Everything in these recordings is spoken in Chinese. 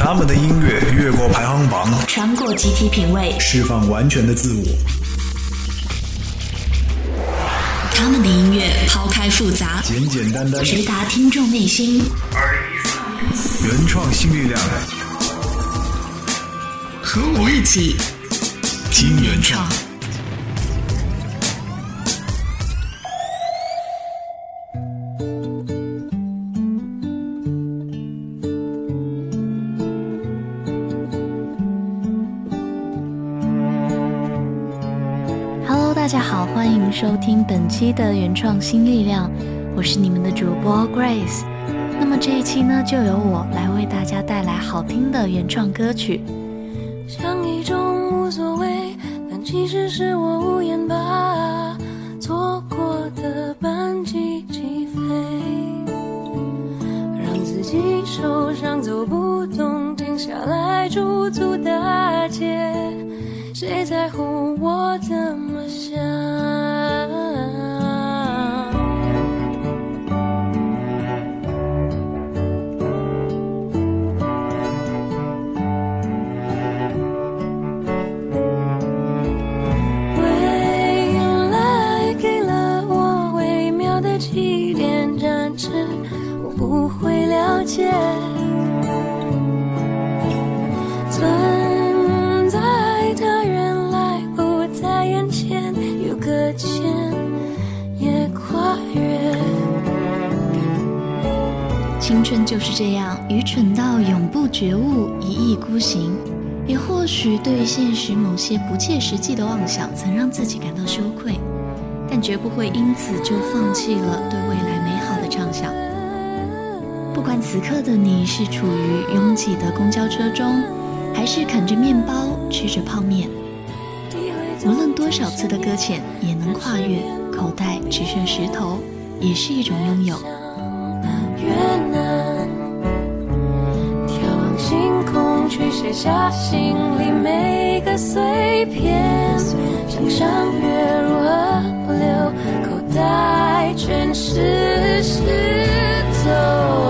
他们的音乐越过排行榜，穿过集体品味，释放完全的自我。他们的音乐抛开复杂，简简单单，直达听众内心。原创新力量，和我一起听原创。大家好，欢迎收听本期的原创新力量，我是你们的主播 Grace。那么这一期呢，就由我来为大家带来好听的原创歌曲。像一种无所谓，但其实是我无言吧错过的班机起飞，让自己受伤走不动，停下来驻足大街，谁在乎我怎么想？些不切实际的妄想，曾让自己感到羞愧，但绝不会因此就放弃了对未来美好的畅想。不管此刻的你是处于拥挤的公交车中，还是啃着面包吃着泡面，无论多少次的搁浅，也能跨越。口袋只剩石头，也是一种拥有。写下心里每个碎片。想象月如河流，口袋全是石头。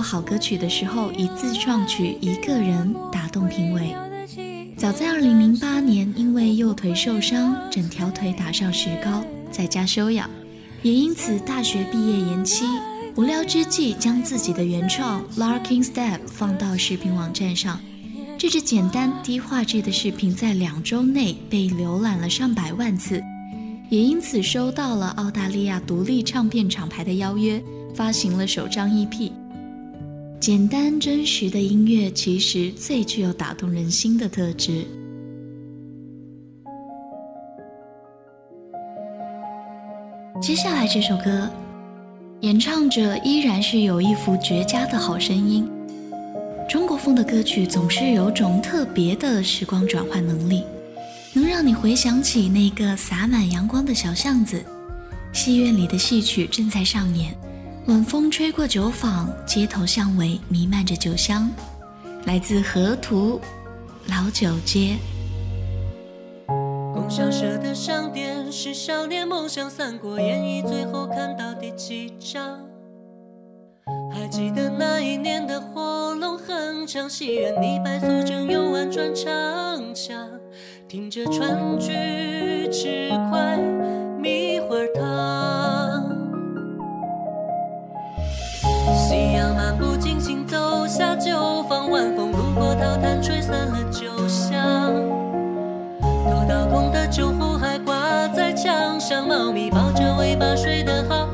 好歌曲的时候，以自创曲《一个人》打动评委。早在2008年，因为右腿受伤，整条腿打上石膏，在家休养，也因此大学毕业延期。无聊之际，将自己的原创《Larking Step》放到视频网站上。这支简单低画质的视频在两周内被浏览了上百万次，也因此收到了澳大利亚独立唱片厂牌的邀约，发行了首张 EP。简单真实的音乐，其实最具有打动人心的特质。接下来这首歌，演唱者依然是有一副绝佳的好声音。中国风的歌曲总是有种特别的时光转换能力，能让你回想起那个洒满阳光的小巷子，戏院里的戏曲正在上演，晚风吹过酒坊，街头巷尾弥漫着酒香。来自河图老酒街。供销社的商店是少年梦想《三国演义》最后看到第几章？还记得那一年的火龙横枪，戏院里白素贞又婉转唱腔，听着川剧吃块米花夕阳漫不经心走下酒坊，晚风路过桃坛，吹散了酒香。头倒空的酒壶还挂在墙上，猫咪抱着尾巴睡得好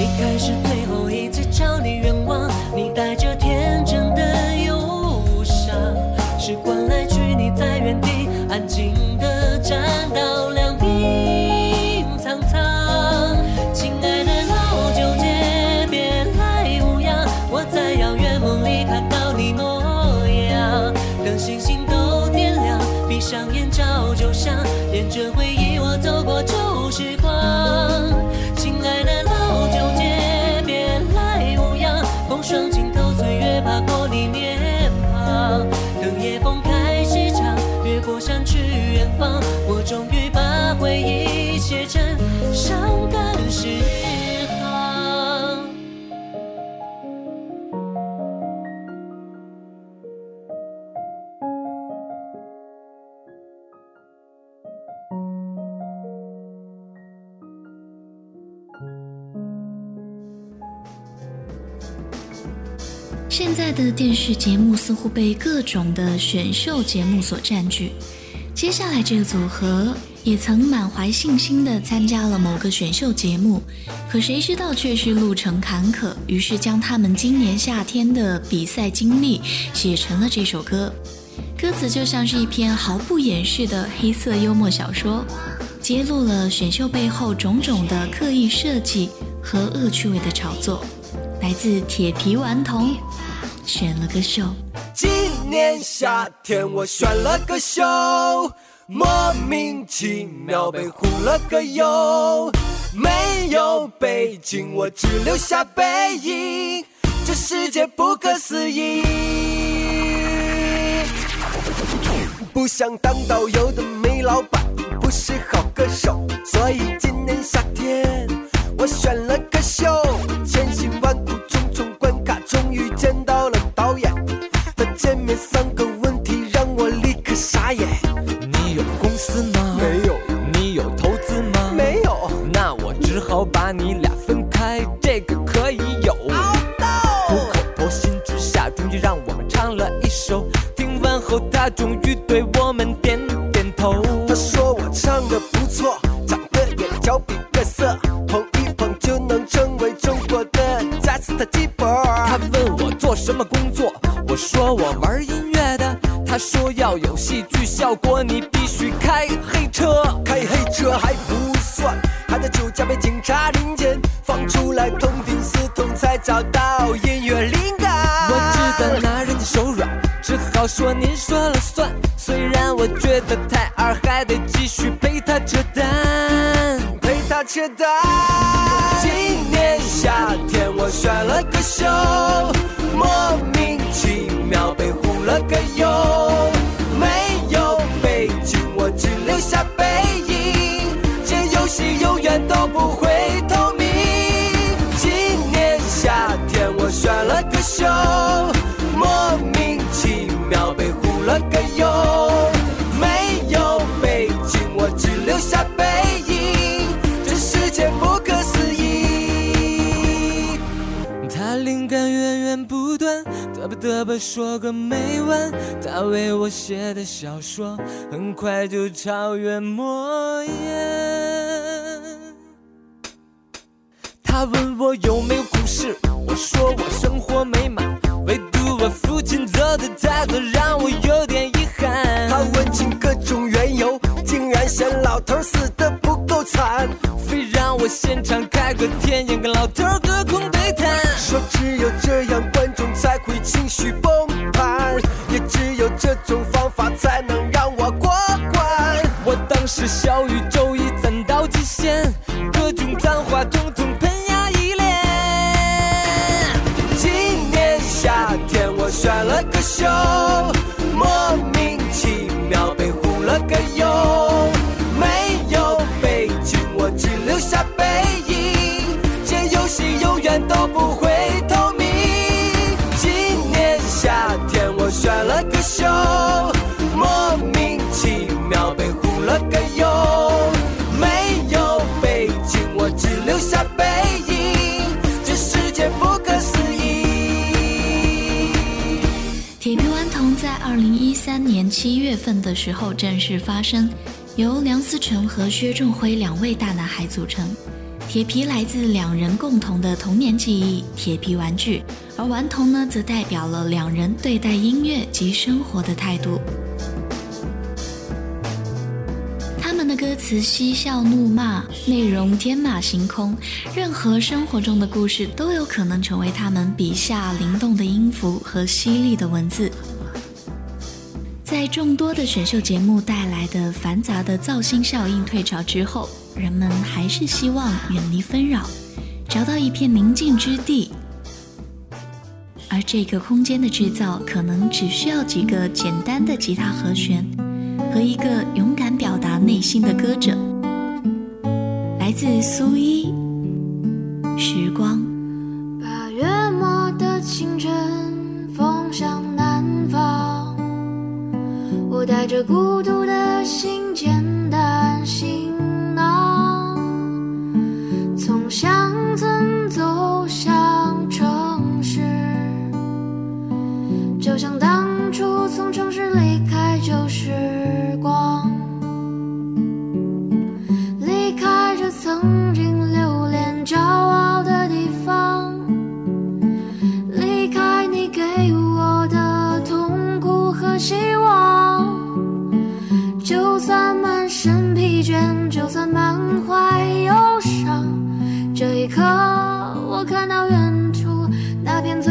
离开是最后一次朝你远望，你带着天真的忧伤。时光来去，你在原地安静我想去远方，我终于把回忆的电视节目似乎被各种的选秀节目所占据。接下来这个组合也曾满怀信心地参加了某个选秀节目，可谁知道却是路程坎坷，于是将他们今年夏天的比赛经历写成了这首歌。歌词就像是一篇毫不掩饰的黑色幽默小说，揭露了选秀背后种种的刻意设计和恶趣味的炒作。来自铁皮顽童，选了个秀。今年夏天我选了个秀，莫名其妙被忽了个悠。没有背景，我只留下背影，这世界不可思议。不想当导游的煤老板，不是好歌手，所以今年夏天我选了个秀。千辛他终于对我们点点头。他说我唱的不错，长得也调皮各色，碰一碰就能成为中国的贾斯汀基伯。他问我做什么工作，我说我玩音乐的。他说要有戏剧效果，你必须开黑车。开黑车还不算，还在酒驾被警察临检，放出来痛定思痛，才找到音乐灵说您说了算。虽然我觉得太二，还得继续陪他扯淡。陪他扯淡。今年夏天我选了个秀，嘚吧嘚吧说个没完。他为我写的小说，很快就超越魔岩。他问我有没有故事，我说我生活美满，唯独我父亲走的太早，让我有点遗憾。他问尽各种缘由，竟然嫌老头死的不够惨，非让我现场开个天眼，跟老头隔空七月份的时候正式发声，由梁思成和薛仲辉两位大男孩组成。铁皮来自两人共同的童年记忆——铁皮玩具，而顽童呢，则代表了两人对待音乐及生活的态度。他们的歌词嬉笑怒骂，内容天马行空，任何生活中的故事都有可能成为他们笔下灵动的音符和犀利的文字。众多的选秀节目带来的繁杂的造星效应退潮之后，人们还是希望远离纷扰，找到一片宁静之地。而这个空间的制造，可能只需要几个简单的吉他和弦和一个勇敢表达内心的歌者。来自苏一，希望，就算满身疲倦，就算满怀忧伤，这一刻我看到远处那片璀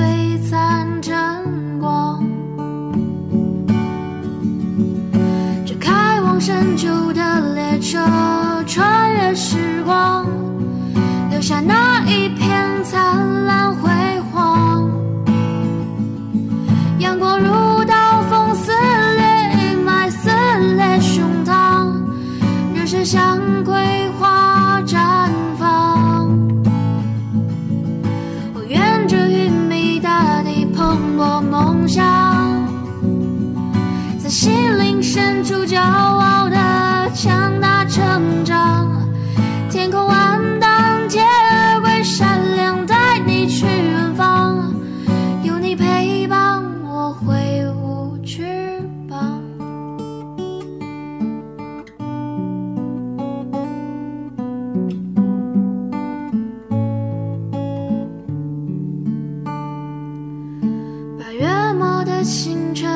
璨晨光，这开往深秋的列车穿越时光，留下那骄傲的强大成长。天空暗淡，铁轨闪亮，带你去远方。有你陪伴，我挥舞翅膀。八月末的清晨，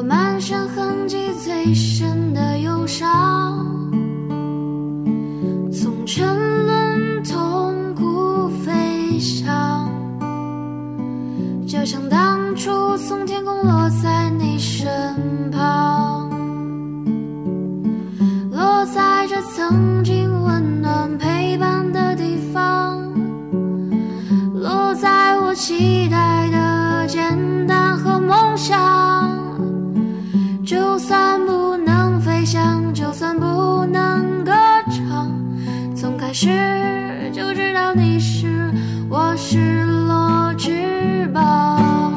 我满身痕迹最深的忧伤。想，就算不能歌唱，从开始就知道你是我失落翅膀。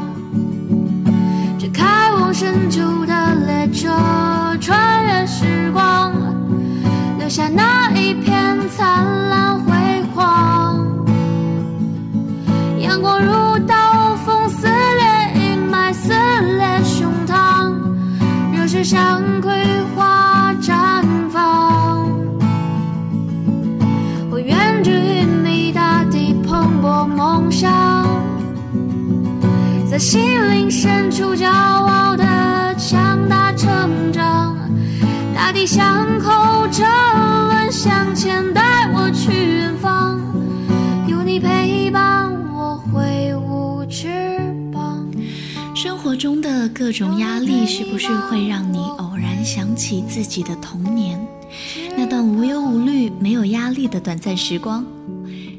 这开往深秋的列车，穿越时光，留下那在心灵深处骄傲的强大成长。大地向后沉沦向前，带我去远方。有你陪伴，我挥舞翅膀。生活中的各种压力，是不是会让你偶然想起自己的童年？那段无忧无虑、没有压力的短暂时光，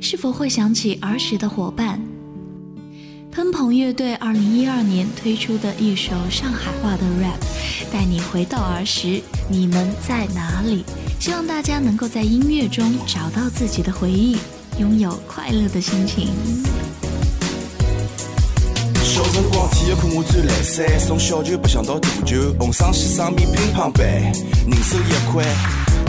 是否会想起儿时的伙伴？喷棚乐队二零一二年推出的一首上海话的 rap，带你回到儿时，你们在哪里？希望大家能够在音乐中找到自己的回忆，拥有快乐的心情。小辰光体育课我最来塞，从小就白相到大球，红双喜双面乒乓板，人手一块。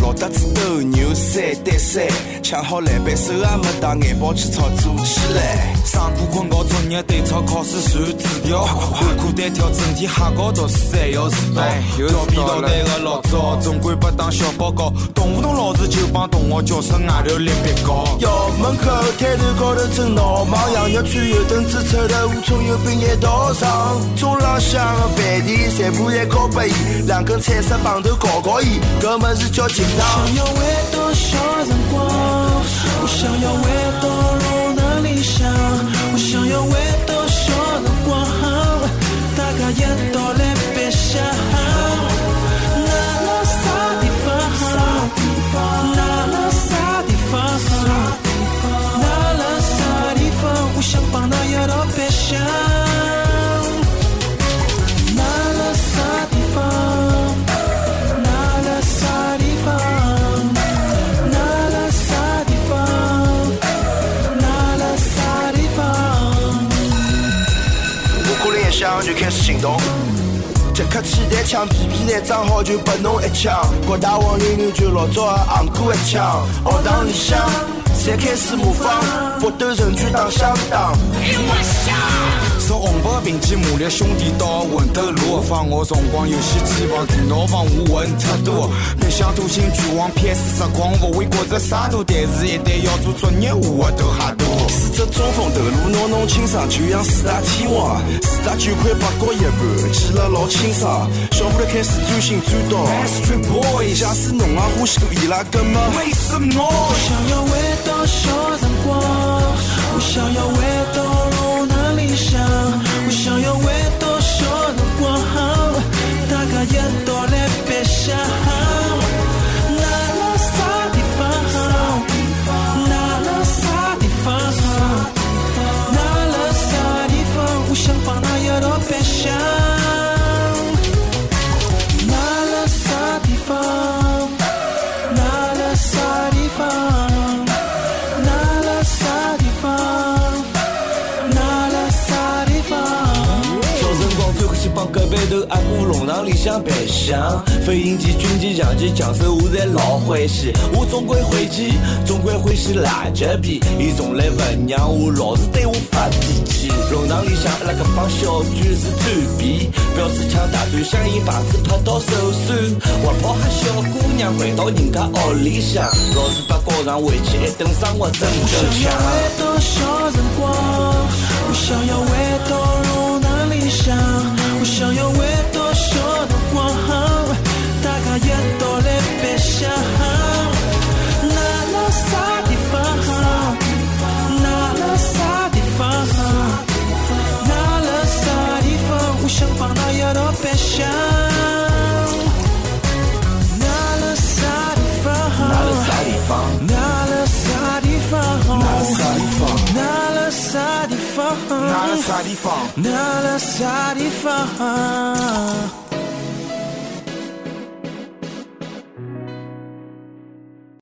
老搭子斗牛三对三，抢好篮板手也没打，眼包起操做起来。上课困觉作业对抄考试传纸条，换裤单挑整天哈高读书还要迟到。调皮捣蛋的老早，总归不当小报告。动不动老师就帮同学教室外头立别高。校门口摊头高头正闹忙，羊肉串油灯子臭豆腐葱油饼一道上。中浪向的饭店，全部侪交拨伊，两根彩色棒头搞搞伊，搿么是叫金堂。想要回到小辰光，我想要回到老的理想，我想要回到小辰光，大家也都来白相。那了啥地方？那了啥地方？那了啥地方？我想帮他一道白相。即刻起弹枪，皮皮弹装好就拨侬一枪。各大王零零就老早也昂过一枪。学堂里向，侪开始模仿，搏斗成拳打相打。从红白并肩马力兄弟到魂斗罗，放学辰光游戏机房电脑房我混太多。别想土星巨王 PS 实况，勿会觉着啥多，但是一旦要做作业，我的头哈多。四只中锋头颅拿弄清爽，就像四大天王，四大九块八角一盘，记了老清爽。小伙头开始专心转到 Street Boy，假使侬也欢喜过伊拉，搿么为什么？我想要回到小辰光，我想要回到阿哥弄堂里向白相，飞行机、军机、强机、枪手，我侪老欢喜。我总归欢喜，总归欢喜垃圾皮，伊从来勿让我老是对我发脾气。弄堂里向阿拉搿帮小鬼是转变，表示枪大队响应牌子拍到手酸，活泼吓小姑娘回到人家屋里向，老是把教场围起一顿生活真我够想要。回到小辰光，我想要回到老的理想，Nala Sarifa. Nala Sarifa.